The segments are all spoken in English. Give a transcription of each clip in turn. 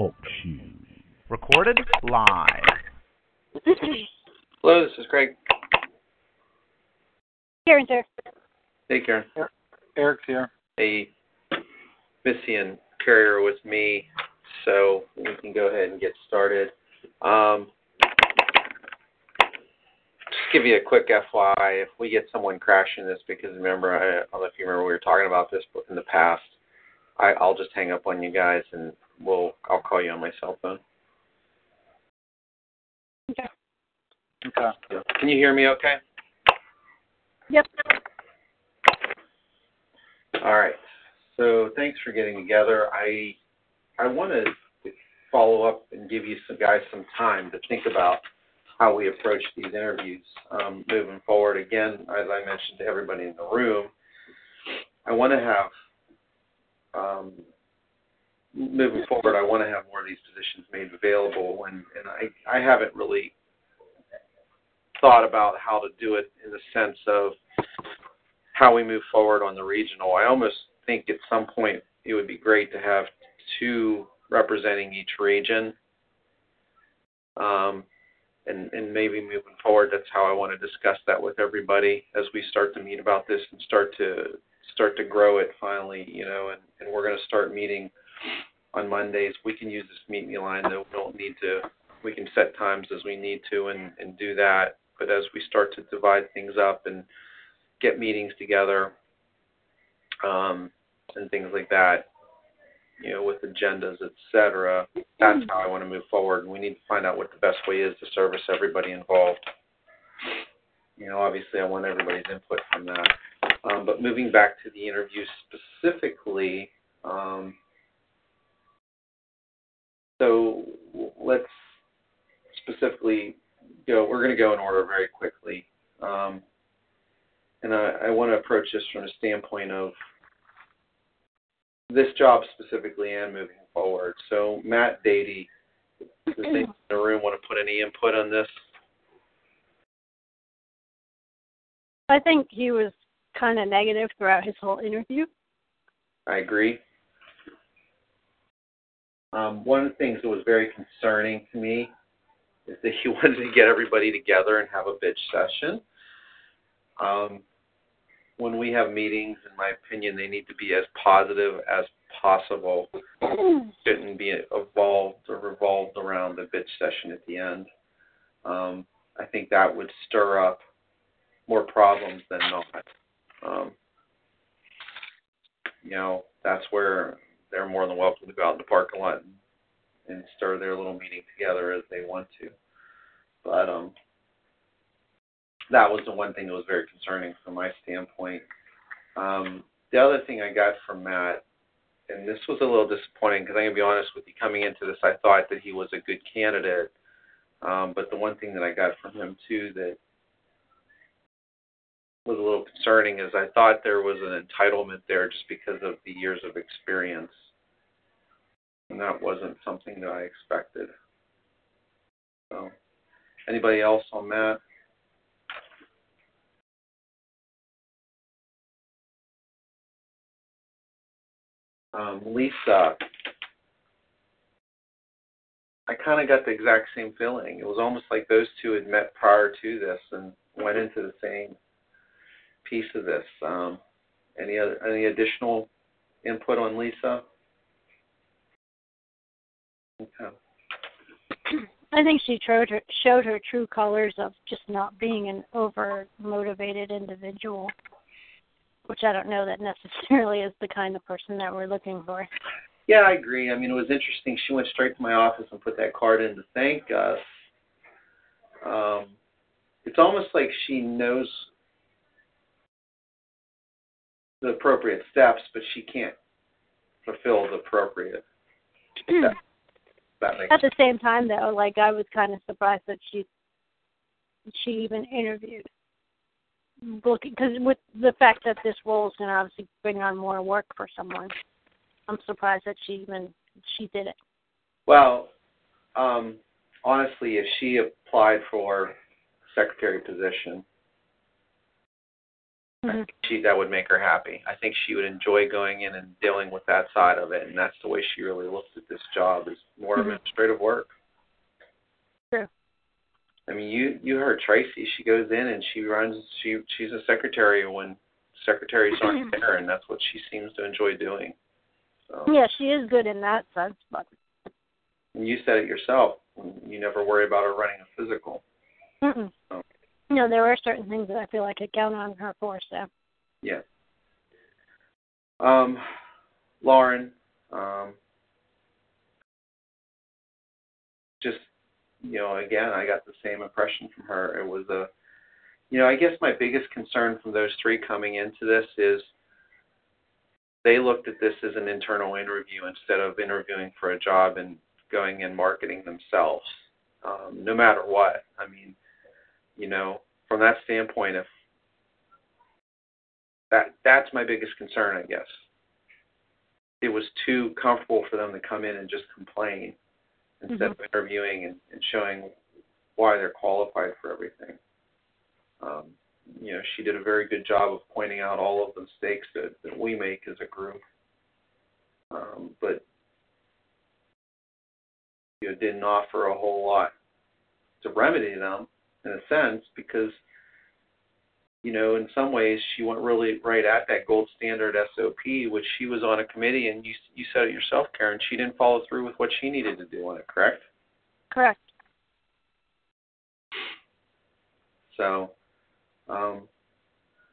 Talk shoes. Recorded live. Hello, this is Craig. Karen, sir. Hey, Karen. Eric's here. Hey, Missy and Carrier with me, so we can go ahead and get started. Um, just give you a quick FYI. If we get someone crashing this, because remember, I, I don't know if you remember, we were talking about this in the past. I, I'll just hang up on you guys, and we'll I'll call you on my cell phone. Okay. Okay. Can you hear me? Okay. Yep. All right. So thanks for getting together. I I want to follow up and give you some guys some time to think about how we approach these interviews um, moving forward. Again, as I mentioned to everybody in the room, I want to have um, moving forward. I want to have more of these positions made available, and and I I haven't really thought about how to do it in the sense of how we move forward on the regional. I almost think at some point it would be great to have two representing each region. Um, and, and maybe moving forward, that's how I want to discuss that with everybody as we start to meet about this and start to start to grow it finally, you know, and, and we're going to start meeting on Mondays. We can use this meet me line though. We don't need to, we can set times as we need to and, and do that. But as we start to divide things up and get meetings together, um, and things like that, you know, with agendas, et cetera. That's how I want to move forward. And we need to find out what the best way is to service everybody involved. You know, obviously, I want everybody's input from that. Um, but moving back to the interview specifically, um, so let's specifically go. We're going to go in order very quickly. Um, and I, I want to approach this from a standpoint of this job specifically and moving forward. So, Matt Dady, does anyone in the room want to put any input on this? I think he was kind of negative throughout his whole interview. I agree. Um, one of the things that was very concerning to me is that he wanted to get everybody together and have a bitch session. Um, when we have meetings, in my opinion, they need to be as positive as possible. Shouldn't be evolved or revolved around the bitch session at the end. Um, I think that would stir up more problems than not. Um, you know, that's where they're more than welcome to go out in the parking lot and, and stir their little meeting together as they want to. But um, that was the one thing that was very concerning from my standpoint. Um, the other thing I got from Matt, and this was a little disappointing because I'm going to be honest with you, coming into this, I thought that he was a good candidate. Um, but the one thing that I got from him too that was a little concerning is I thought there was an entitlement there just because of the years of experience. And that wasn't something that I expected. So, anybody else on that? Um, Lisa, I kind of got the exact same feeling. It was almost like those two had met prior to this and went into the same piece of this. Um, any other, any additional input on Lisa? Okay. I think she showed her, showed her true colors of just not being an over motivated individual, which I don't know that necessarily is the kind of person that we're looking for. Yeah, I agree. I mean, it was interesting. She went straight to my office and put that card in to thank us. Um, it's almost like she knows the appropriate steps, but she can't fulfill the appropriate. that makes At the same time, though, like I was kind of surprised that she she even interviewed. Looking because with the fact that this role is going to obviously bring on more work for someone, I'm surprised that she even she did it. Well, um, honestly, if she applied for secretary position, Mm-hmm. she that would make her happy. I think she would enjoy going in and dealing with that side of it, and that's the way she really looks at this job is more Mhm. administrative work. True. I mean, you you heard Tracy. She goes in and she runs. She she's a secretary when secretaries aren't there, and that's what she seems to enjoy doing. So, Yeah, she is good in that sense, but and you said it yourself. You never worry about her running a physical. mm-mm. Oh. no, there are certain things that I feel I count on her for. So Yeah. Um, Lauren, um, just you know, again, I got the same impression from her. It was a, you know, I guess my biggest concern from those three coming into this is they looked at this as an internal interview instead of interviewing for a job and going and marketing themselves. Um, no matter what, I mean, you know, from that standpoint, if that that's my biggest concern, I guess. It was too comfortable for them to come in and just complain instead Mhm. of interviewing and, and showing why they're qualified for everything. Um, you know, she did a very good job of pointing out all of the mistakes that, that we make as a group. Um, but you know, didn't offer a whole lot to remedy them in a sense because you know, in some ways, she went really right at that gold standard SOP, which she was on a committee, and you you said it yourself, Karen. She didn't follow through with what she needed to do on it, correct? correct. So, um,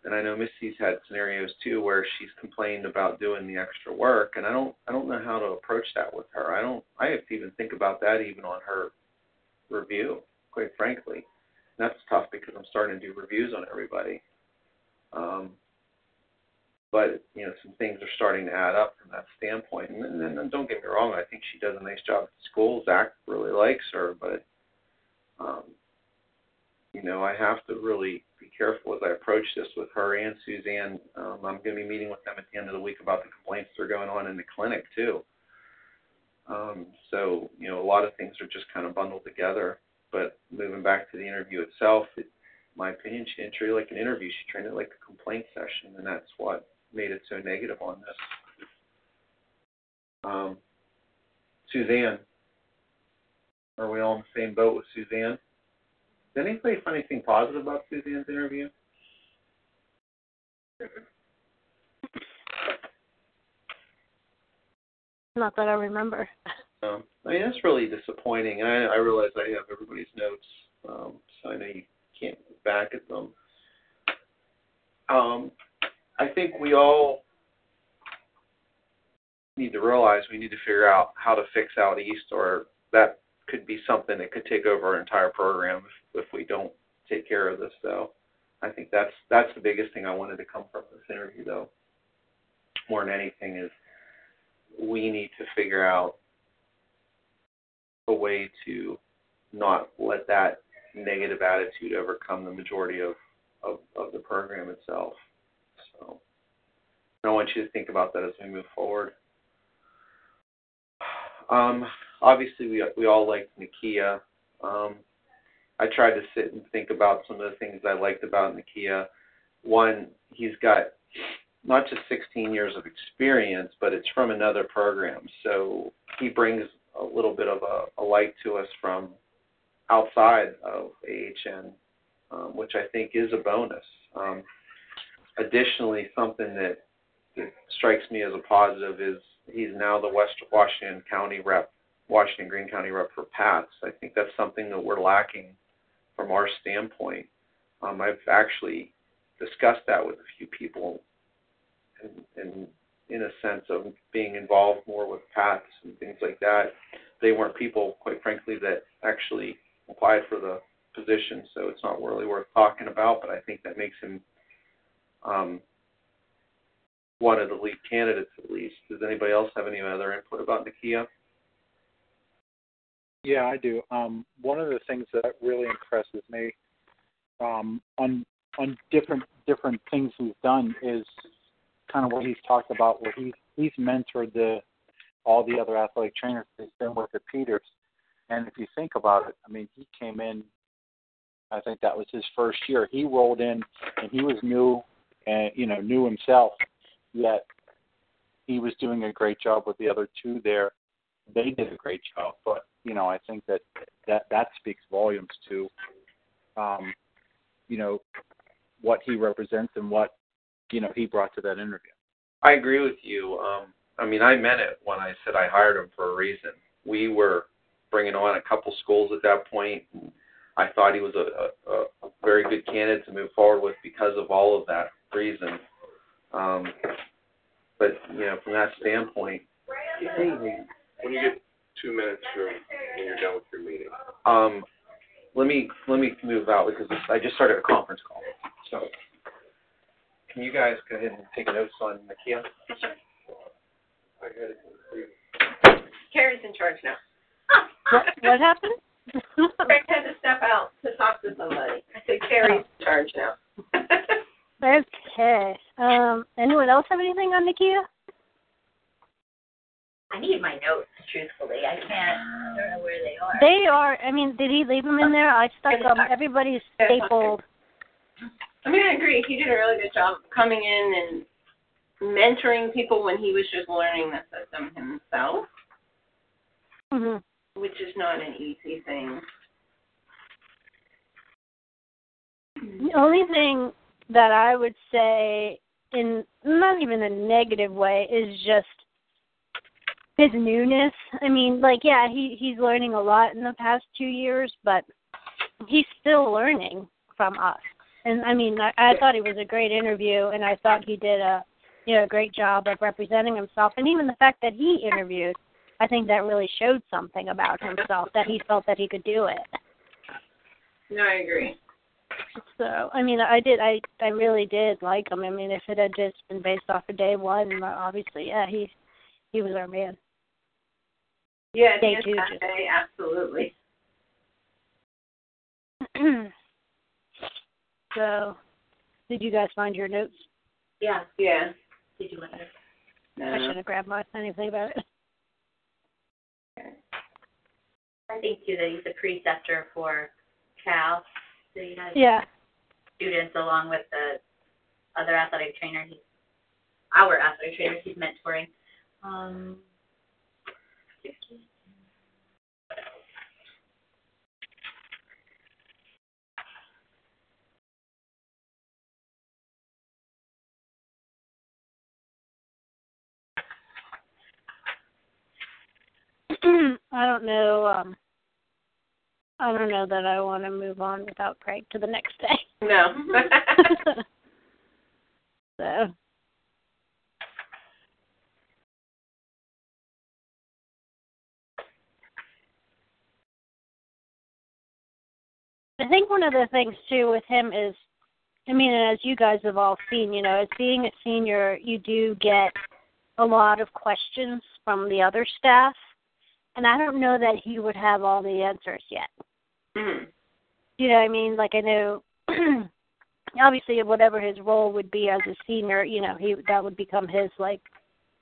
and I know Missy's had scenarios too where she's complained about doing the extra work, and I don't I don't know how to approach that with her. I don't I have to even think about that even on her review, quite frankly. That's tough because I'm starting to do reviews on everybody. Um, but you know, some things are starting to add up from that standpoint. And, and, and don't get me wrong, I think she does a nice job at school. Zach really likes her, but um, you know, I have to really be careful as I approach this with her and Suzanne. Um, I'm going to be meeting with them at the end of the week about the complaints that are going on in the clinic too. Um, so you know, a lot of things are just kind of bundled together. But moving back to the interview itself, it, my opinion, she didn't treat it like an interview. She treated it like a complaint session, and that's what made it so negative on this. Um, Suzanne, are we all in the same boat with Suzanne? Did anybody find anything positive about Suzanne's interview? Not that I remember. Um, I mean, that's really disappointing, and I, I realize I have everybody's notes, um, so I know you can't look back at them. Um, I think we all need to realize we need to figure out how to fix out east, or that could be something that could take over our entire program if, if we don't take care of this. Though, I think that's that's the biggest thing I wanted to come from this interview, though. More than anything, is we need to figure out a way to not let that negative attitude overcome the majority of, of, of the program itself. So I want you to think about that as we move forward. Um, obviously, we we all liked Nakia. Um, I tried to sit and think about some of the things I liked about Nakia. One, he's got not just 16 years of experience, but it's from another program. So he brings a little bit of a, a light to us from outside of AHN, um, which I think is a bonus. Um, additionally, something that, that strikes me as a positive is he's now the West Washington County rep, Washington Green County rep for PATS. I think that's something that we're lacking from our standpoint. Um, I've actually discussed that with a few people and, and in a sense of being involved more with PATS and things like that. They weren't people, quite frankly, that actually applied for the position, so it's not really worth talking about. But I think that makes him um, one of the lead candidates at least. Does anybody else have any other input about Nakia? Yeah, I do. Um, one of the things that really impresses me um, on on different different things he's done is kind of what he's talked about, where he he's mentored the all the other athletic trainers he's been with at Peters. And if you think about it, I mean, he came in. I think that was his first year. He rolled in, and he was new, and you know, new himself. Yet he was doing a great job with the other two there. They did a great job, but you know, I think that that that speaks volumes to, um, you know, what he represents and what you know he brought to that interview. I agree with you. Um, I mean, I meant it when I said I hired him for a reason. We were bringing on a couple schools at that point. I thought he was a, a, a very good candidate to move forward with because of all of that reason. Um, but you know, from that standpoint, hey, when you get two minutes from when you're done with your meeting, um, let me let me move out because I just started a conference call. So, can you guys go ahead and take notes on Nakia? I got it. Carrie's in charge now. What, what happened? Craig had to step out to talk to somebody. I said Carrie's in charge now. okay. Um, anyone else have anything on Nakia? I need my notes, truthfully. I can't, I don't know where they are. They are. I mean, did he leave them in there? I stuck them. Everybody's stapled. I mean, I agree. He did a really good job coming in and mentoring people when he was just learning the system himself, hmm which is not an easy thing. The only thing that I would say, in not even a negative way, is just his newness. I mean, like, yeah, he he's learning a lot in the past two years, but he's still learning from us. And I mean, I, I thought he was a great interview, and I thought he did a you know a great job of representing himself. And even the fact that he interviewed, I think that really showed something about himself that he felt that he could do it. No, I agree. So I mean, I did, I I really did like him. I mean, if it had just been based off of day one, uh, obviously, yeah, he he was our man. Yeah, They yes, do that just- day, absolutely. so, did you guys find your notes? Yeah. Yeah. Did you want to? I should have grabbed my anything about it. I think too that he's a preceptor for Cal. So he has Yeah. students along with the other athletic trainer. He's our athletic trainers he's mentoring. Um, I don't know. Um, I don't know that I want to move on without Craig to the next day. No. so. I think one of the things too with him is, I mean, and as you guys have all seen, you know, as being a senior, you do get a lot of questions from the other staff, and I don't know that he would have all the answers yet. Mhm. You know what I mean? Like I know obviously whatever his role would be as a senior, you know, he that would become his like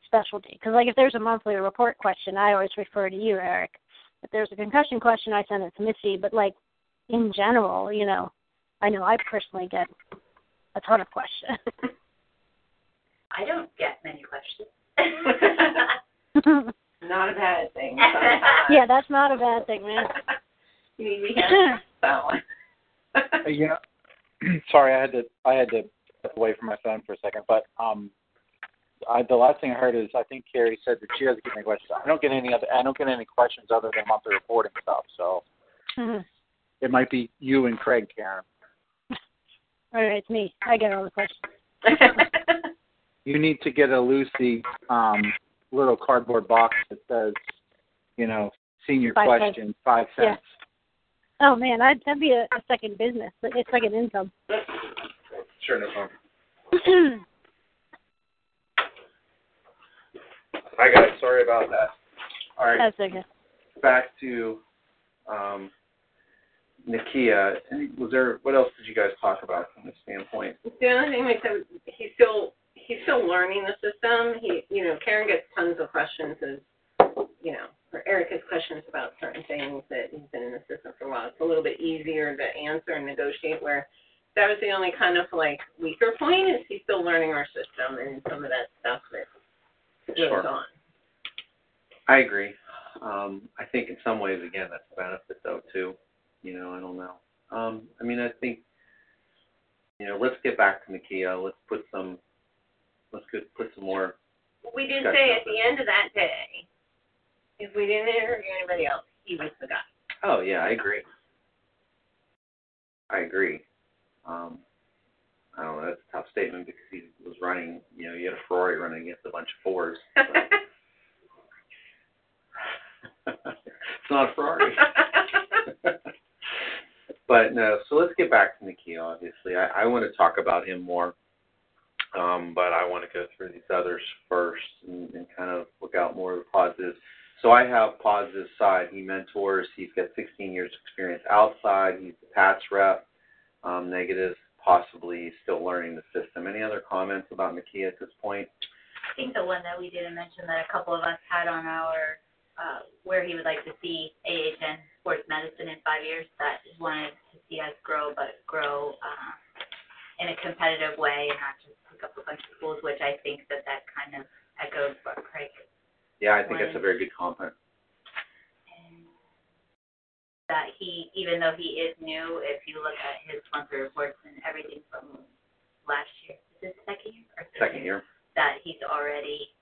specialty. Cuz like if there's a monthly report question, I always refer to you, Eric. If there's a concussion question, I send it to Missy, but like in general, you know, I know I personally get a ton of questions. I don't get many questions. Not a bad thing. yeah, that's not a bad thing, man. you need me to that one. You know, sorry, I had to I had to step away from my phone for a second, but um, I, the last thing I heard is I think Carrie said that she doesn't get any questions. I don't get any other I don't get any questions other than monthly reporting stuff. So Mhm. it might be you and Craig, Karen. All right, it's me. I get all the questions. You need to get a Lucy um, little cardboard box that says, you know, senior Five cents. question, five Yeah. cents. Oh man, I'd, that'd be a, a second business. It's like an income. Sure, no problem. Hi guys, sorry about that. All right, That's okay. back to um, Nakia. Any- Was there what else did you guys talk about from this standpoint? The only thing like that, he's still he's still learning the system. He, you know, Karen gets tons of questions as, you know, or Eric has questions about certain things that he's been in the system for a while. It's a little bit easier to answer and negotiate. Where that was the only kind of like weaker point is he's still learning our system and some of that stuff that goes Sure. on. I agree. Um, I think in some ways, again, that's a benefit though too. You know, I don't know. Um, I mean, I think you know, let's get back to Nakia. Let's put some, let's get, put some more. We did say at the end of that day, if we didn't interview anybody else, he was the guy. Oh yeah, I agree. I agree. Um, I don't know. That's a tough statement because he was running. You know, you had a Ferrari running against a bunch of fours. it's not a Ferrari. but no, so let's get back to Nakia. Obviously, I, I want to talk about him more, um, but I want to go through these others first and, and kind of look out more of the positives. So I have positive side. He mentors. He's got 16 years experience outside. He's the PATS rep. Um, negatives, possibly still learning the system. Any other comments about Nakia at this point? I think the one that we didn't mention that a couple of us had on our, uh, where he would like to see AHN sports medicine in five years, that wanted to see us grow, but grow uh, in a competitive way and not just pick up a bunch of schools, which I think that that kind of echoes what Craig Yeah, I think that's a very good comment. and that he, even though he is new, if you look at his monthly reports and everything from last year, is it second year or third Second year. that he's already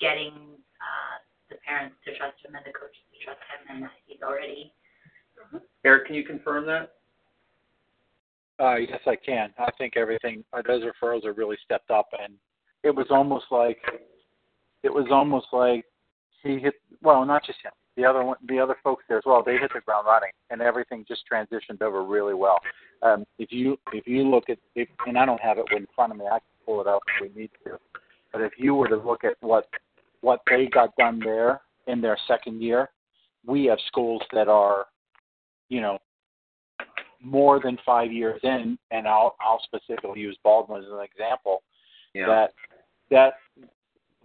getting uh, the parents to trust him and the coaches to trust him, and that he's already Eric, can you confirm that? Uh, yes, I can. I think everything. Uh, those referrals are really stepped up, and it was almost like it was almost like he hit. Well, not just him. The other one, the other folks there as well. They hit the ground running, and everything just transitioned over really well. Um, if you if you look at if, and I don't have it in front of me. I can pull it up if we need to. But if you were to look at what what they got done there in their second year, we have schools that are, you know, more than five years in, and I'll I'll specifically use Baldwin as an example. Yeah. That that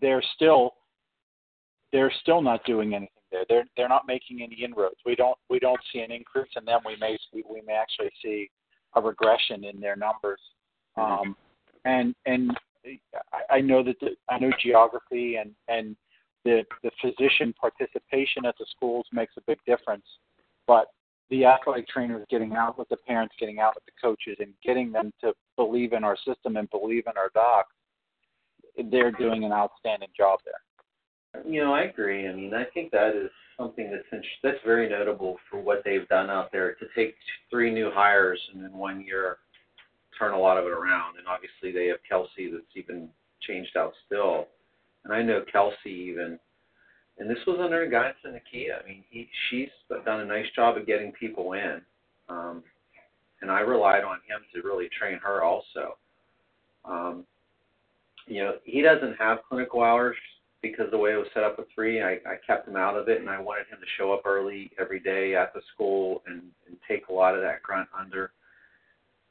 they're still they're still not doing anything there. They're they're not making any inroads. We don't we don't see an increase in them. We may we, we may actually see a regression in their numbers. Um, and and I, I know that the, I know geography and and the the physician participation at the schools makes a big difference, but the athletic trainers getting out with the parents, getting out with the coaches, and getting them to believe in our system and believe in our docs, they're doing an outstanding job there. You know, I agree. I mean, I think that is something that's int- that's very notable for what they've done out there to take three new hires and in one year turn a lot of it around. And obviously, they have Kelsey that's even changed out still. And I know Kelsey even, and this was under guidance of Nakia. I mean, he she's done a nice job of getting people in, um, and I relied on him to really train her also. Um, you know, he doesn't have clinical hours because the way it was set up with three, I, I kept him out of it, and I wanted him to show up early every day at the school and, and take a lot of that grunt under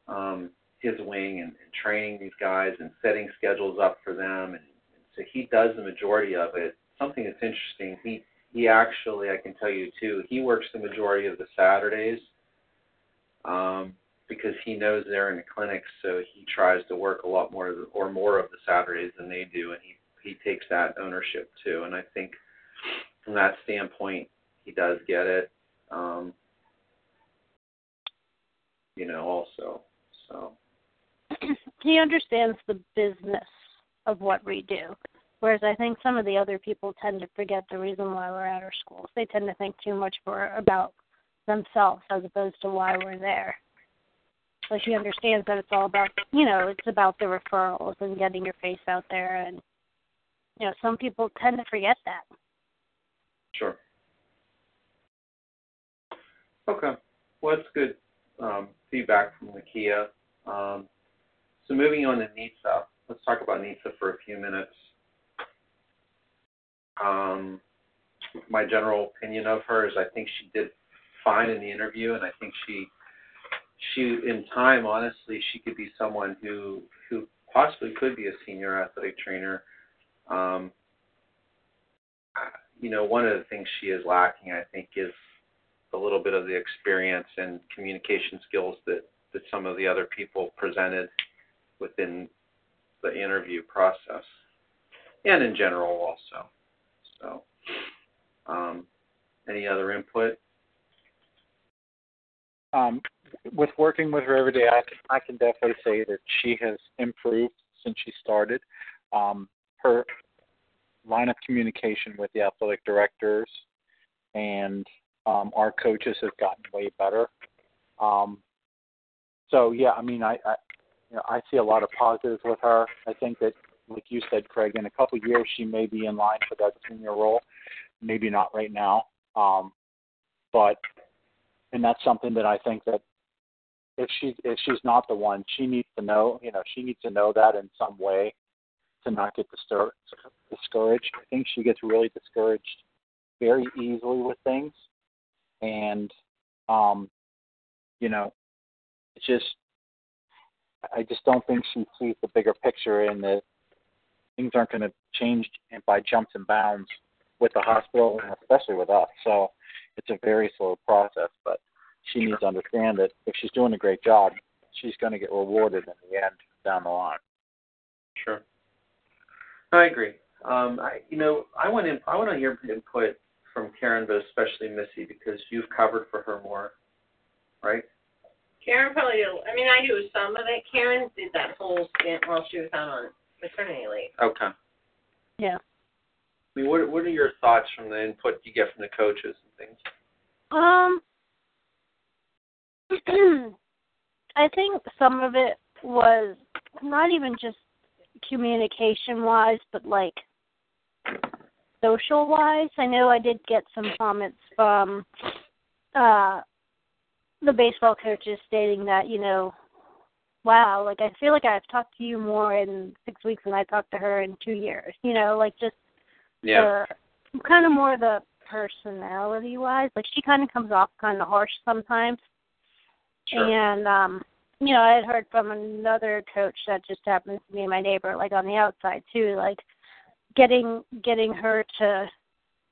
um, his wing and, and training these guys and setting schedules up for them. And, and so he does the majority of it. Something that's interesting, he he actually, I can tell you too, he works the majority of the Saturdays um, because he knows they're in the clinics, so he tries to work a lot more or more of the Saturdays than they do, and he he takes that ownership too. And I think from that standpoint, he does get it. Um, you know, also. So he understands the business of what we do. Whereas I think some of the other people tend to forget the reason why we're at our schools. They tend to think too much for about themselves as opposed to why we're there. But she understands that it's all about you know, it's about the referrals and getting your face out there and you know, some people tend to forget that. sure. Okay. Well, that's good um, feedback from Nakia. Um, so moving on to NISA, let's talk about NISA for a few minutes. Um, my general opinion of her is I think she did fine in the interview, and I think she she in time honestly she could be someone who who possibly could be a senior athletic trainer. Um, you know, one of the things she is lacking, I think, is a little bit of the experience and communication skills that that some of the other people presented within the interview process, and in general also. So, um, any other input? Um, with working with her every day, I can, I can definitely say that she has improved since she started. Um, her line of communication with the athletic directors and um, our coaches has gotten way better. Um, so yeah, I mean, I, I you know I see a lot of positives with her. I think that, like you said, Craig, in a couple years she may be in line for that senior role. Maybe not right now, um, but and that's something that I think that if she if she's not the one, she needs to know. You know, she needs to know that in some way to not get distur- discouraged. I think she gets really discouraged very easily with things, and um, you know, it's just I just don't think she sees the bigger picture in that things aren't going to change by jumps and bounds with the hospital and especially with us. So it's a very slow process, but she needs to understand that if she's doing a great job, she's going to get rewarded in the end down the line. Sure. I agree. Um, I, you know, I want in, I want to hear input from Karen, but especially Missy because you've covered for her more, right? Karen probably do. I mean, I do some of it. Karen did that whole stint while she was out on maternity leave. Okay. Yeah. I mean, what what are your thoughts from the input you get from the coaches and things? Um, I think some of it was not even just communication wise, but like social wise. I know I did get some comments from uh the baseball coaches stating that, you know, wow, like I feel like I've talked to you more in six weeks than I talked to her in two years. You know, like just Yeah. the kind of more the personality wise. Like she kind of comes off kind of harsh sometimes. Sure. And um you know, I had heard from another coach that just happens to be my neighbor, like on the outside too, like getting getting her to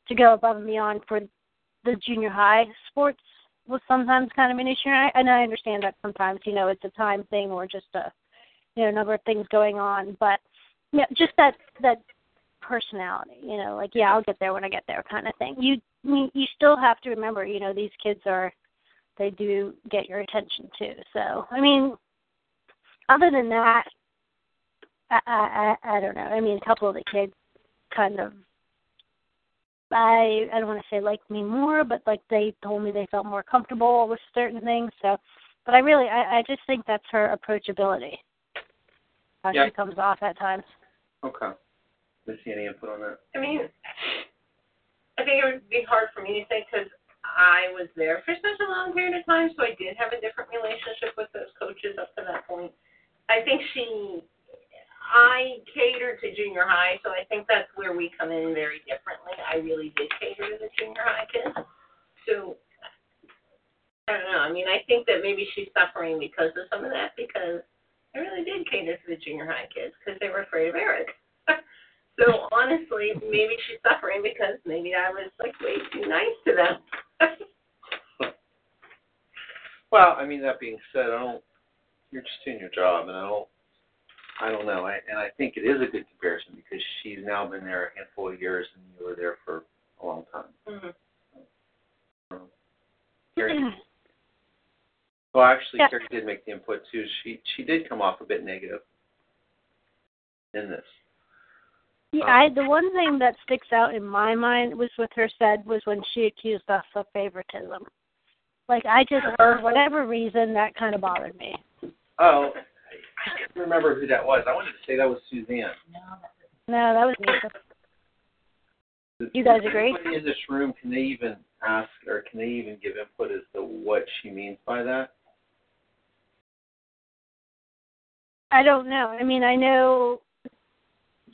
to go above and beyond for the junior high sports was sometimes kind of an issue. And I, and I understand that sometimes, you know, it's a time thing or just a you know, number of things going on. But yeah, just that that personality, you know, like yeah, I'll get there when I get there kind of thing. You you still have to remember, you know, these kids are they do get your attention too. So I mean, other than that, I I I don't know. I mean, a couple of the kids kind of I I don't want to say liked me more, but like they told me they felt more comfortable with certain things. So, but I really I I just think that's her approachability. How Yeah. she comes off at times. Okay. Missy, any input on that? I mean, I think it would be hard for me to say because I was there for such a long period of time, so I did have a different relationship with those coaches up to that point. I think she, I catered to junior high, so I think that's where we come in very differently. I really did cater to the junior high kids. So, I don't know. I mean, I think that maybe she's suffering because of some of that because I really did cater to the junior high kids because they were afraid of Eric. so honestly, maybe she's suffering because maybe I was like way too nice to them. Well, I mean, that being said, I don't. You're just doing your job, and I don't. I don't know, I, and I think it is a good comparison because she's now been there a handful of years, and you were there for a long time. hmm Um, Carrie, well, actually, Yeah. Carrie did make the input too. She she did come off a bit negative in this. Yeah, I the one thing that sticks out in my mind was what her said was when she accused us of favoritism. Like I just for whatever reason that kind of bothered me. Oh, I can't remember who that was. I wanted to say that was Suzanne. No, that was me. You guys agree? Anybody in this room can they even ask or can they even give input as to what she means by that? I don't know. I mean, I know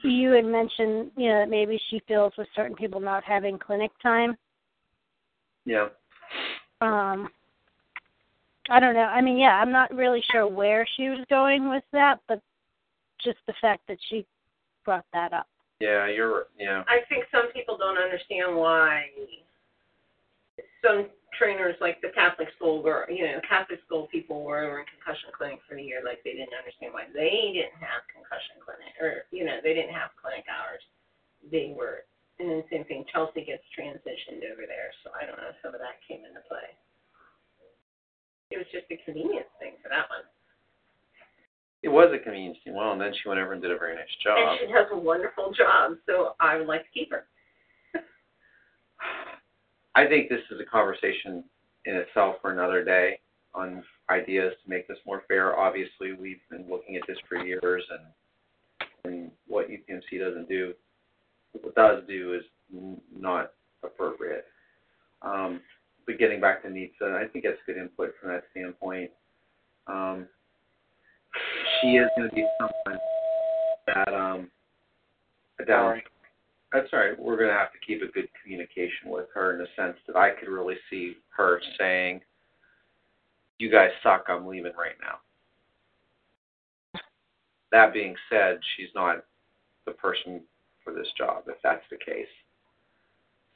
you had mentioned, you know, that maybe she feels with certain people not having clinic time. Yeah. Um, I don't know. I mean, yeah, I'm not really sure where she was going with that, but just the fact that she brought that up. Yeah, you're. Yeah. I think some people don't understand why some trainers like the Catholic school were, you know, Catholic school people were in concussion clinic for a year, like they didn't understand why they didn't have concussion clinic, or you know, they didn't have clinic hours. They were, and then same thing. Chelsea gets transitioned over there, so I don't know if some of that came into play. It was just a convenience thing for that one. It was a convenience thing. Well, and then she went over and did a very nice job. And she does a wonderful job, so I would like to keep her. I think this is a conversation in itself for another day on ideas to make this more fair. Obviously, we've been looking at this for years, and and what UPMC doesn't do, what does do is not appropriate. Um, but getting back to Nitsa, I think that's good input from that standpoint. Um, she is going to be someone that um, down Sorry. that's all right. We're going to have to keep a good communication with her in the sense that I could really see her saying, "You guys suck. I'm leaving right now." That being said, she's not the person for this job if that's the case.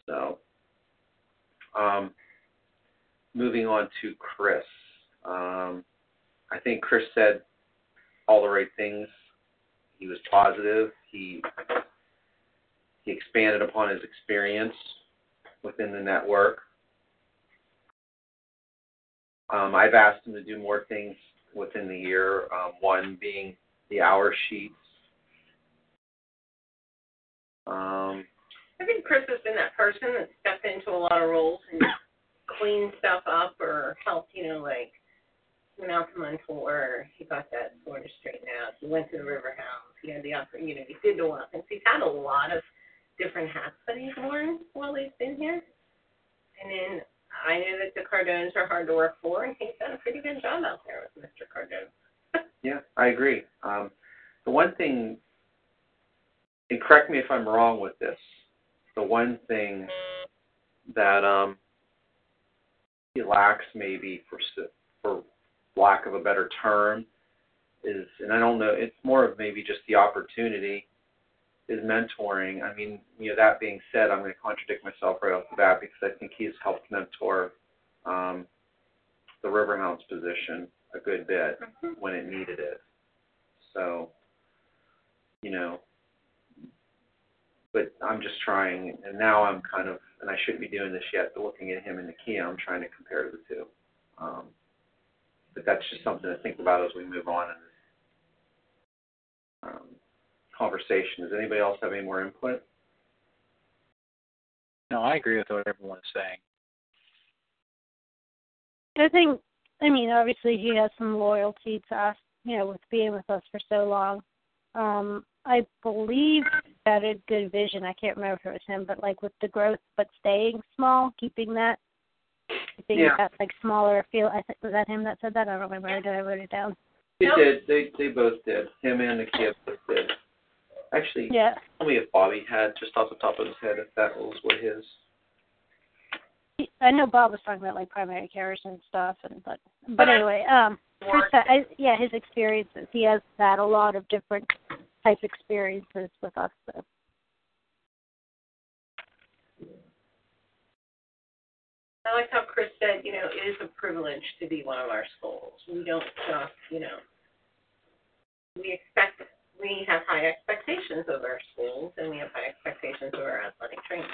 So, um, moving on to Chris. Um, I think Chris said all the right things. He was positive. He he expanded upon his experience within the network. Um, I've asked him to do more things within the year. Um, one being the hour sheets. Um, I think Chris has been that person that stepped into a lot of roles and cleaned stuff up or helped, you know, like went out to Montour, he got that sort of straightened out. He went to the River House. He had the upper, you know, he did a lot of things. He's had a lot of different hats that he's worn while he's been here. And then I know that the Cardones are hard to work for, and he's done a pretty good job out there with Mr. Cardone. yeah, I agree. Um, the one thing, and correct me if I'm wrong with this, the one thing that um, lacks maybe for for lack of a better term is, and I don't know, it's more of maybe just the opportunity is mentoring. I mean, you know, that being said, I'm going to contradict myself right off the bat because I think he's helped mentor um, the Riverhounds position a good bit when it needed it. So, you know, but I'm just trying, and now I'm kind of, and I shouldn't be doing this yet, but looking at him and Nakia, I'm trying to compare the two. Um, but that's just something to think about as we move on in this um, conversation. Does anybody else have any more input? No, I agree with what everyone's saying. I think, I mean, obviously he has some loyalty to us, you know, with being with us for so long. Um, I believe that a good vision. I can't remember if it was him, but like with the growth, but staying small, keeping that, keeping Yeah. that like smaller feel. I think was that him that said that. I don't remember. Or did I wrote it down? They Nope. did. They they both did. Him and Nakia both did. Actually, Yeah. tell me if Bobby had just off the top of his head if that was what his. I know Bob was talking about like primary cares and stuff, and but but But anyway, um, Chris, I, yeah, his experiences. He has had a lot of different type experiences with us. I like how Chris said, you know, it is a privilege to be one of our schools. We don't just, you know, we expect, we have high expectations of our schools, and we have high expectations of our athletic training.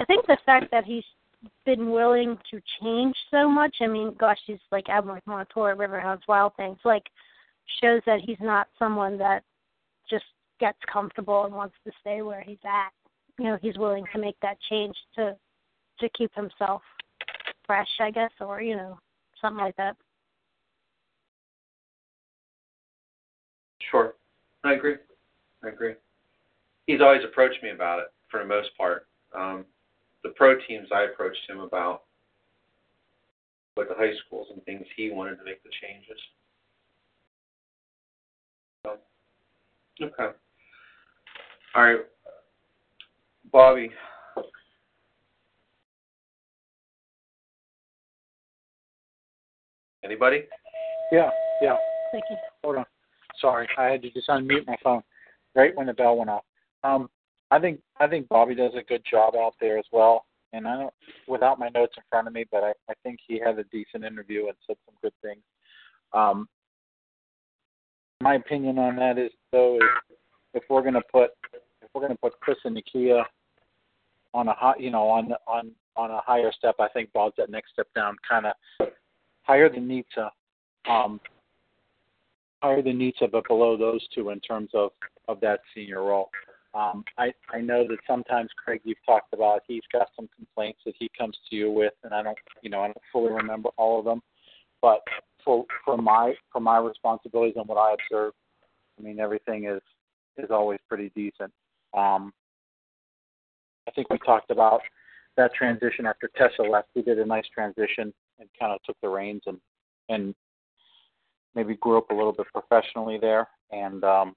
I think the fact that he's been willing to change so much. I mean, gosh, he's like Admiral Montour, Riverhounds, Wild Things. Like, shows that he's not someone that just gets comfortable and wants to stay where he's at. You know, he's willing to make that change to to keep himself fresh, I guess, or you know, something like that. Sure, I agree. I agree. He's always approached me about it for the most part. Um, the pro teams, I approached him about with the high schools and things he wanted to make the changes. Okay. All right, Bobby. Anybody? Yeah, yeah. Thank you. Hold on. Sorry, I had to just unmute my phone right when the bell went off. Um, I think I think Bobby does a good job out there as well. And I don't, without my notes in front of me, but I, I think he had a decent interview and said some good things. Um, my opinion on that is though, is if we're to put if we're to put Chris and Nakia on a high, you know, on on on a higher step, I think Bob's that next step down, kind of higher than Nita, um, higher than Nita, but below those two in terms of of that senior role. Um, I I know that sometimes Craig, you've talked about he's got some complaints that he comes to you with, and I don't, you know, I don't fully remember all of them, but for for my for my responsibilities and what I observe, I mean everything is is always pretty decent. Um, I think we talked about that transition after Tessa left. We did a nice transition and kind of took the reins and and maybe grew up a little bit professionally there. And um,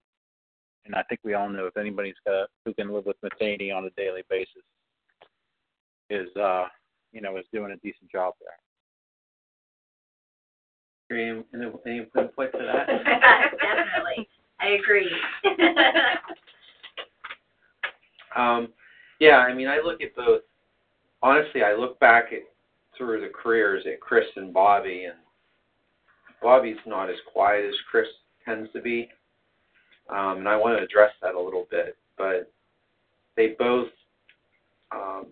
and I think we all know if anybody's got who can live with Matheny on a daily basis is uh, you know is doing a decent job there. Any, any input to that? Definitely. I agree. um, yeah, I mean, I look at both. Honestly, I look back at through the careers at Chris and Bobby, and Bobby's not as quiet as Chris tends to be, um, and I want to address that a little bit. But they both, um,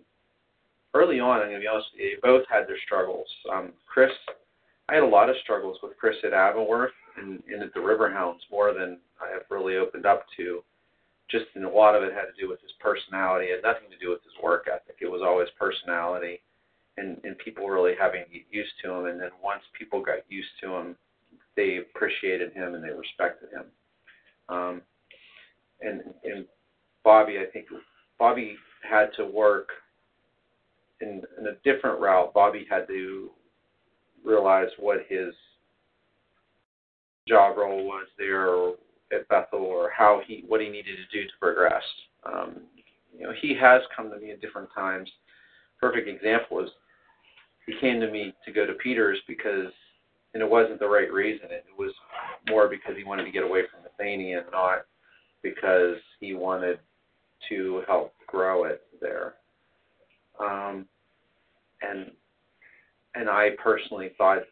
early on, I'm going to be honest, they both had their struggles. Um, Chris, I had a lot of struggles with Chris at Avonworth and, and at the Riverhounds more than I have really opened up to. Just and a lot of it had to do with his personality. It had nothing to do with his work ethic. It was always personality and and people really having to get used to him. And then once people got used to him, they appreciated him and they respected him. Um, and and Bobby, I think Bobby had to work in in a different route. Bobby had to realize what his job role was there at Bethel or how he what he needed to do to progress. Um, you know, he has come to me at different times. Perfect example is he came to me to go to Peters because, and it wasn't the right reason. It was more because he wanted to get away and not because he wanted to help grow it there. Um, and and I personally thought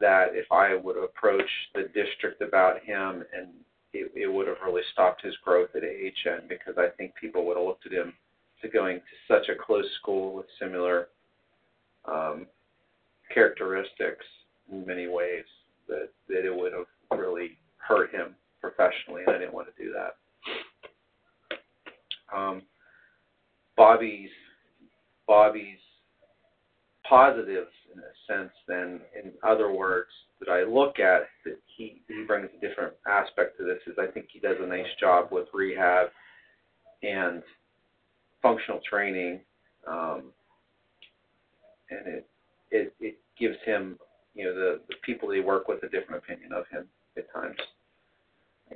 that if I would have approached the district about him and it, it would have really stopped his growth at AHN because I think people would have looked at him to going to such a close school with similar um, characteristics in many ways that, that it would have really hurt him professionally, and I didn't want to do that. Um, Bobby's Bobby's positives in a sense then in other words that I look at that he, he brings a different aspect to this is I think he does a nice job with rehab and functional training um, and it it it gives him you know the the people they work with a different opinion of him at times.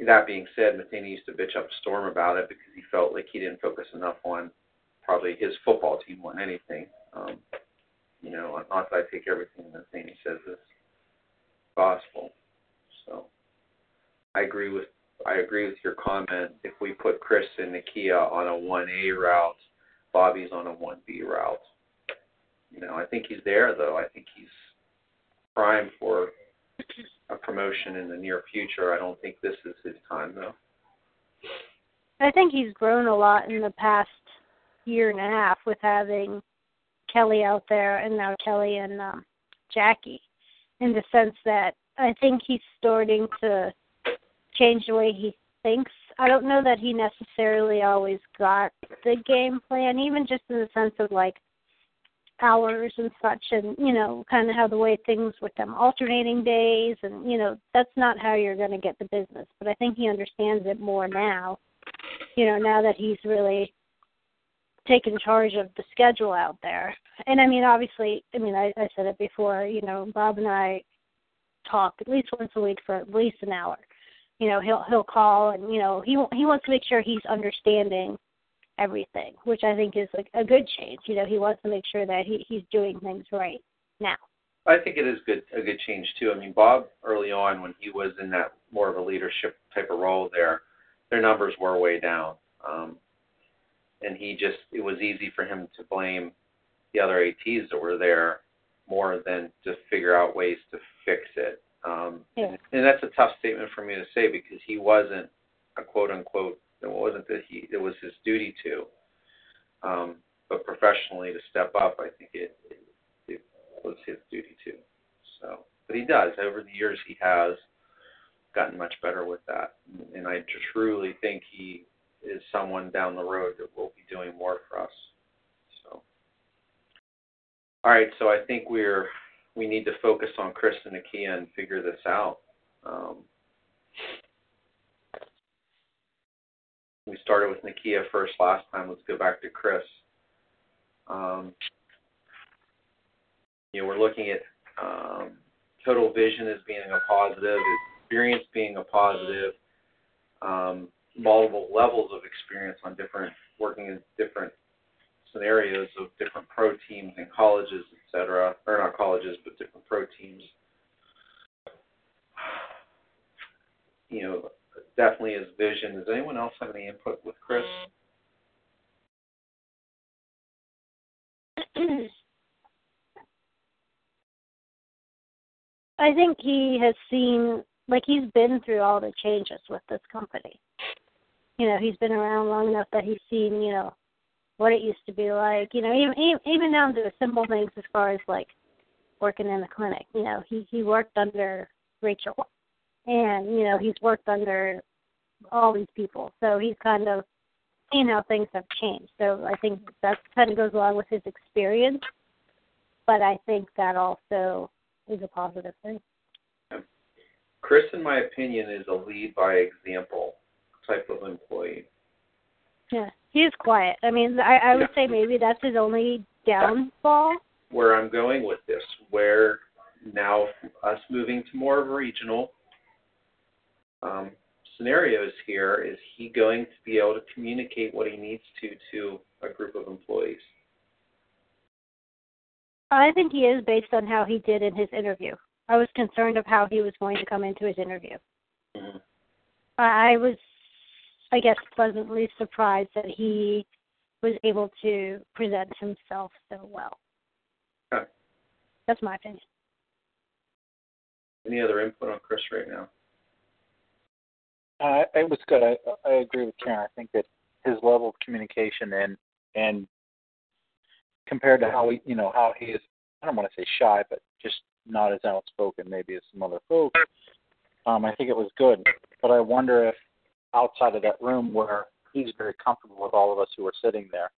That being said, Matheny used to bitch up a storm about it because he felt like he didn't focus enough on probably his football team than anything. Um, you know, not that I take everything Matheny says as gospel. So I agree with I agree with your comment. If we put Chris and Nakia on a one A route, Bobby's on a one B route. You know, I think he's there though. I think he's prime for a promotion in the near future. I don't think this is his time though. I think he's grown a lot in the past year and a half with having Kelly out there and now Kelly and um Jackie in the sense that I think he's starting to change the way he thinks. I don't know that he necessarily always got the game plan, even just in the sense of like hours and such and you know kind of how the way things with them alternating days and you know that's not how you're going to get the business. But i think he understands it more now you know now that he's really taken charge of the schedule out there. And i mean obviously i mean i, I said it before you know bob and i talk at least once a week for at least an hour. You know he'll he'll call and you know he he wants to make sure he's understanding everything, which I think is like a good change. You know, he wants to make sure that he he's doing things right now. I think it is good a good change too. I mean, Bob early on when he was in that more of a leadership type of role there, their numbers were way down, um, and he just it was easy for him to blame the other ATs that were there more than to figure out ways to fix it. Um, yeah. And that's a tough statement for me to say because he wasn't a quote unquote. It wasn't that he. It was his duty to. Um, but professionally to step up, I think it, it, it was his duty to. So, but he does. Over the years, he has gotten much better with that, and I truly think he is someone down the road that will be doing more for us. So, all right. So I think we're we need to focus on Chris and Nakia and figure this out. Um, we started with Nakia first last time. Let's go back to Chris. Um, you know, we're looking at um, total vision as being a positive, experience being a positive, um, multiple levels of experience on different working in different scenarios of different pro teams and colleges, et cetera, or not colleges, but different pro teams. You know, definitely his vision. Does anyone else have any input with Chris? I think he has seen, like, he's been through all the changes with this company. You know, he's been around long enough that he's seen, you know, what it used to be like. You know, even even down to the simple things as far as like working in the clinic. You know, he he worked under Rachel, and you know he's worked under all these people, so he's kind of seen how things have changed. So I think that kind of goes along with his experience, but I think that also is a positive thing. Chris, in my opinion, is a lead by example type of employee. Yeah, he is quiet. I mean, I, I would say maybe that's his only downfall. Where I'm going with this, where now us moving to more of a regional um, scenarios here, is he going to be able to communicate what he needs to to a group of employees? I think he is based on how he did in his interview. I was concerned of how he was going to come into his interview. Mm-hmm. I was, I guess, pleasantly surprised that he was able to present himself so well. Okay. That's my opinion. Any other input on Chris right now? Uh, it was good. I, I agree with Karen. I think that his level of communication and and compared to how he, you know, how he is, I don't want to say shy, but just not as outspoken maybe as some other folks. Um, I think it was good, but I wonder if outside of that room where he's very comfortable with all of us who are sitting there,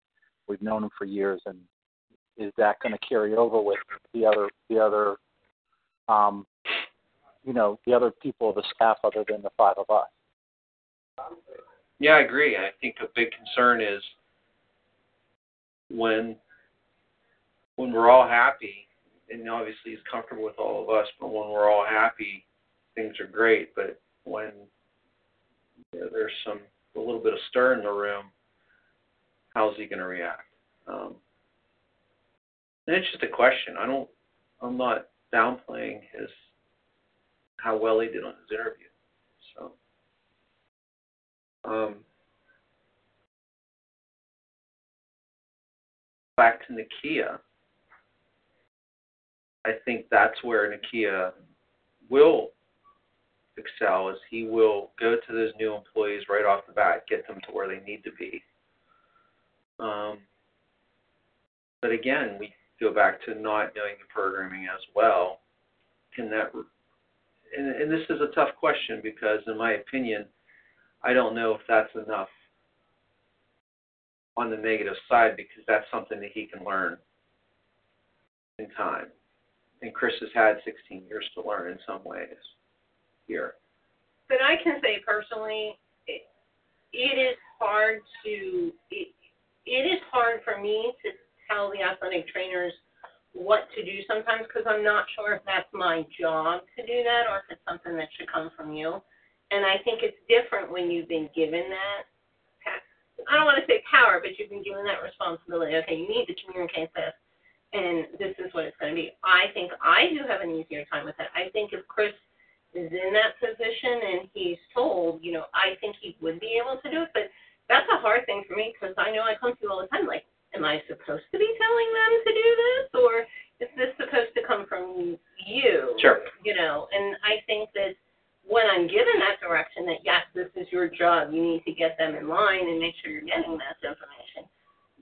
we've known him for years, and is that going to carry over with the other the other, um, you know, the other people of the staff other than the five of us? Yeah, I agree. I think a big concern is when when we're all happy, and obviously he's comfortable with all of us, but when we're all happy, things are great. But when you know, there's some a little bit of stir in the room, how's he going to react? Um, and it's just a question. I don't. I'm not downplaying his how well he did on his interview. Um, back to Nakia. I think that's where Nakia will excel is he will go to those new employees right off the bat, get them to where they need to be. Um, but again, we go back to not knowing the programming as well. Can that, and, and this is a tough question because, in my opinion, I don't know if that's enough on the negative side because that's something that he can learn in time. And Chris has had 16 years to learn in some ways here. But I can say personally, it, it is hard to it, it is hard for me to tell the athletic trainers what to do sometimes because I'm not sure if that's my job to do that or if it's something that should come from you. And I think it's different when you've been given that. I don't want to say power, but you've been given that responsibility. Okay, you need to communicate this, and this is what it's going to be. I think I do have an easier time with that. I think if Chris is in that position and he's told, you know, I think he would be able to do it. But that's a hard thing for me because I know I come to you all the time, like, am I supposed to be telling them to do this, or is this supposed to come from you? Sure. You know, and I think that when I'm given that direction, that yes, this is your job, you need to get them in line and make sure you're getting this information.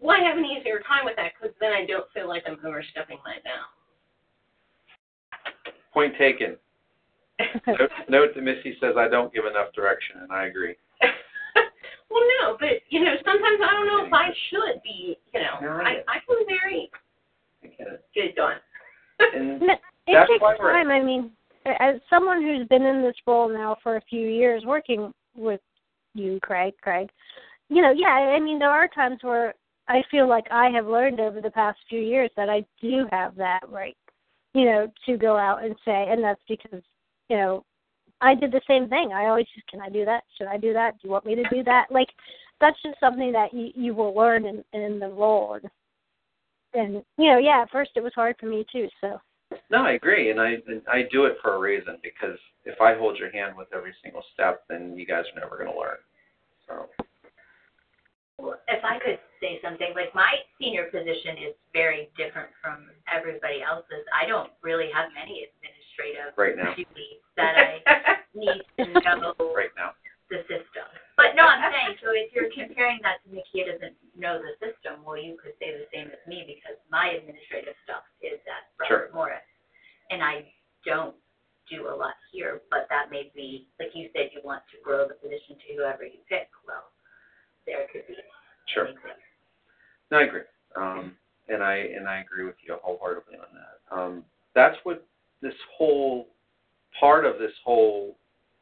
Well, I have an easier time with that because then I don't feel like I'm overstepping my bounds. Point taken. note, note that Missy says I don't give enough direction, and I agree. well, no, but you know, sometimes I don't know if I should be. You know, You're I. I feel very I get it. get it done. And It takes why we're- time. I mean, as someone who's been in this role now for a few years, working with you, Craig, Craig, you know, yeah, I mean, there are times where I feel like I have learned over the past few years that I do have that right, you know, to go out and say, and that's because, you know, I did the same thing. I always just, can I do that? Should I do that? Do you want me to do that? Like, that's just something that you you will learn in in the role. And, and you know, yeah, at first it was hard for me too. So. No, I agree, and I and I do it for a reason because if I hold your hand with every single step, then you guys are never going to learn. So Well, if I could say something, like my senior position is very different from everybody else's. I don't really have many administrative right now, duties that I need to know right now, the system. But no, I'm saying, so if you're comparing that to Nakia doesn't know the system, well, you could say the same as me because my administrative stuff is at Sure. Robert Morris. And I don't do a lot here, but that may be, like you said, you want to grow the position to whoever you pick. Well, there could be sure. an example. No, I agree. Um, and I and I agree with you wholeheartedly on that. Um, that's what this whole part of this whole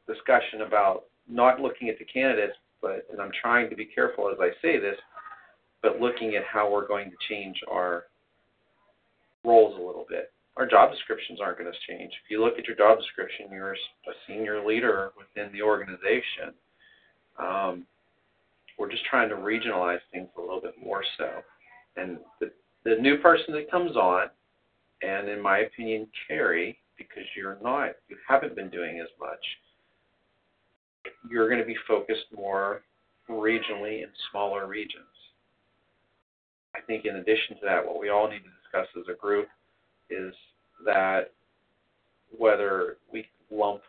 discussion about not looking at the candidates, but and I'm trying to be careful as I say this, but looking at how we're going to change our roles a little bit. Our job descriptions aren't going to change. If you look at your job description, you're a senior leader within the organization. Um, we're just trying to regionalize things a little bit more so. And the, the new person that comes on, and in my opinion, Carrie, because you're not, you haven't been doing as much, you're going to be focused more regionally in smaller regions. I think in addition to that, what we all need to discuss as a group is that whether we lump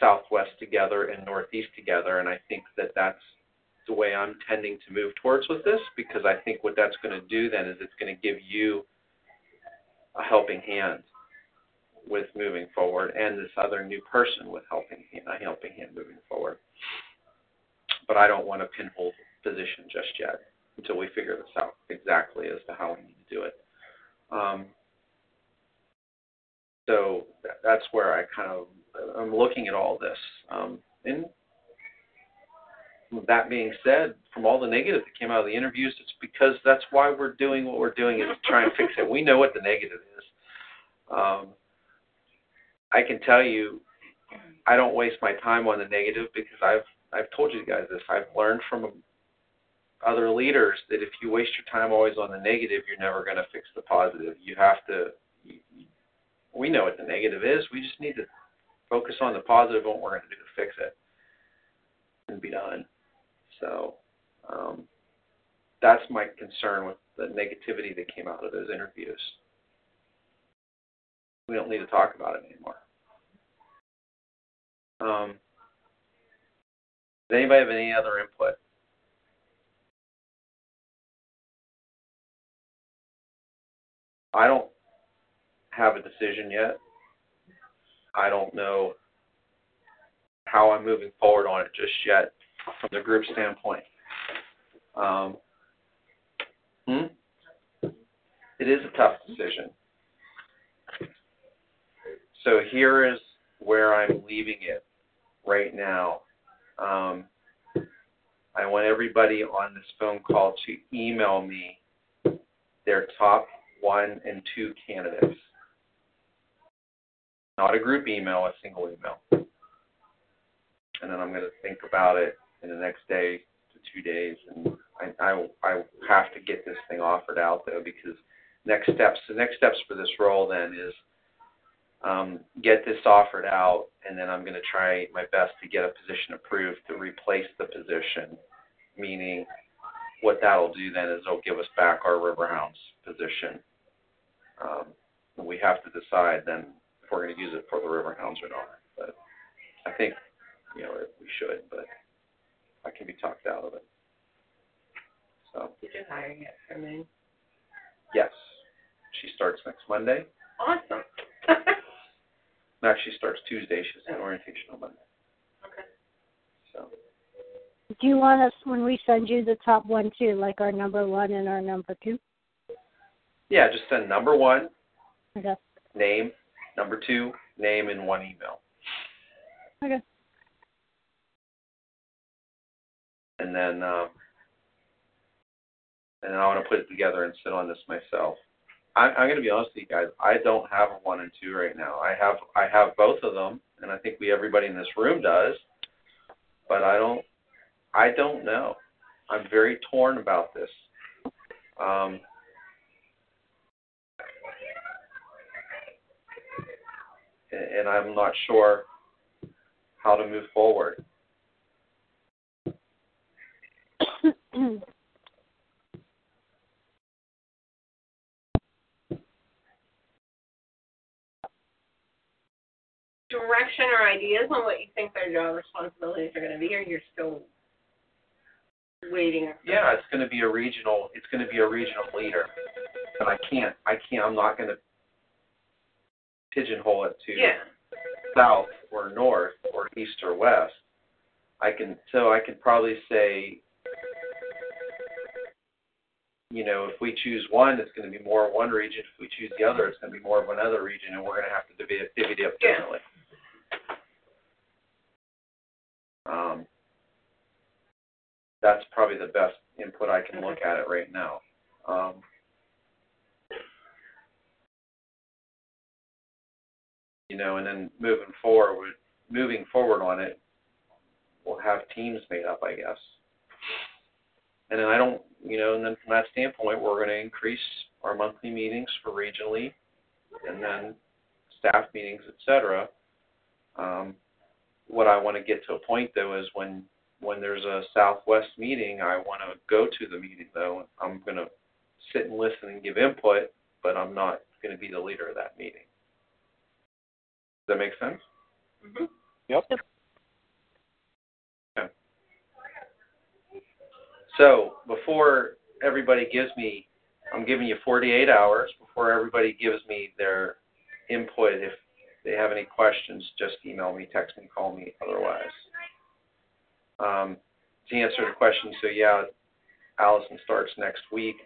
Southwest together and Northeast together, and I think that that's the way I'm tending to move towards with this because I think what that's going to do then is it's going to give you a helping hand with moving forward and this other new person with helping hand, a helping hand moving forward. But I don't want a pinhole position just yet until we figure this out exactly as to how we need to do it. Um, so that, that's where I kind of I'm looking at all this. Um, and that said, from all the negative that came out of the interviews, it's because that's why we're doing what we're doing is to try and fix it. We know what the negative is. Um, I can tell you, I don't waste my time on the negative because I've I've told you guys this. I've learned from other leaders that if you waste your time always on the negative, you're never going to fix the positive. You have to. We know what the negative is. We just need to focus on the positive and what we're going to do to fix it and be done. So um, that's my concern with the negativity that came out of those interviews. We don't need to talk about it anymore. Um, does anybody have any other input? I don't have a decision yet. I don't know how I'm moving forward on it just yet from the group standpoint. Um, hmm? It is a tough decision. So here is where I'm leaving it right now. Um, I want everybody on this phone call to email me their top one and two candidates. Not a group email, a single email. and then I'm going to think about it in the next day to two days, and I I, I have to get this thing offered out though because next steps the next steps for this role then is um, get this offered out, and then I'm going to try my best to get a position approved to replace the position. Meaning, what that'll do then is it'll give us back our Riverhounds position. Um, we have to decide then if we're going to use it for the Riverhounds or not. But I think you know we should, but I can be talked out of it. So Did you hiring it for me? yes, she starts next Monday. Awesome. No, actually starts Tuesday. She's an orientation on Monday. okay. So Do you want us when we send you the top one too, like our number one and our number two? yeah, just send number one Okay. name, number two name, and one email. Okay. And then um, and then I want to put it together and sit on this myself. I, I'm going to be honest with you guys. I don't have a one and two right now. I have I have both of them, and I think we everybody in this room does. But I don't I don't know. I'm very torn about this. Um, and, and I'm not sure how to move forward. Direction or ideas on what you think their job responsibilities are going to be, or you're still waiting? Yeah, it's going to be a regional. It's going to be a regional leader, but I can't. I can't. I'm not going to pigeonhole it to Yeah. south or north or east or west. I can. So I could probably say, you know, if we choose one, it's going to be more of one region. If we choose the other, it's going to be more of another region, and we're going to have to divvy it, divvy it up differently. Um, that's probably the best input I can look at it right now. Um, you know, and then moving forward, moving forward on it, we'll have teams made up, I guess. And then I don't, you know, and then from that standpoint, we're going to increase our monthly meetings for regionally, and then staff meetings, et cetera. Um, what I want to get to a point though is when when there's a Southwest meeting, I want to go to the meeting though. I'm going to sit and listen and give input, but I'm not going to be the leader of that meeting. Does that make sense? Mm-hmm. Yep. Okay. So before everybody gives me, I'm giving you 48 hours before everybody gives me their input. If they have any questions, just email me, text me, call me. Otherwise, um, to answer the question, so yeah, Allison starts next week.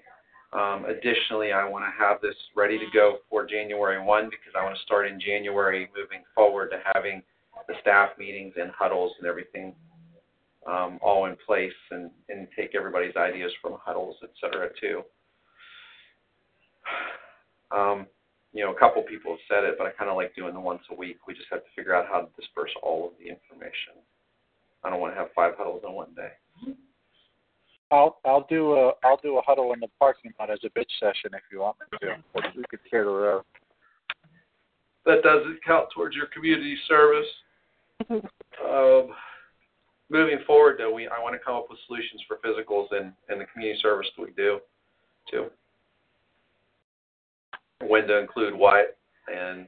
Um, additionally, I want to have this ready to go for January 1 because I want to start in January moving forward to having the staff meetings and huddles and everything um, all in place and, and take everybody's ideas from huddles, et cetera, too. Um, you know, a couple people have said it, but I kind of like doing the once a week. We just have to figure out how to disperse all of the information. I don't want to have five huddles in one day. I'll I'll do a I'll do a huddle in the parking lot as a bitch session if you want me to. We could clear the road. That doesn't count towards your community service. Um, moving forward, though, we I want to come up with solutions for physicals and, and the community service that we do, too. When to include what and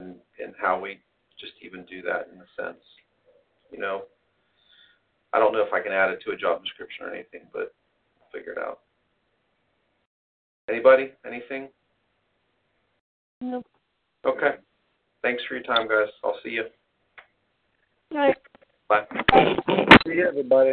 and and how we just even do that in a sense, you know. I don't know if I can add it to a job description or anything, but I'll figure it out. Anybody? Anything? Nope. Okay. Thanks for your time, guys. I'll see you. All right. Bye. See you, everybody.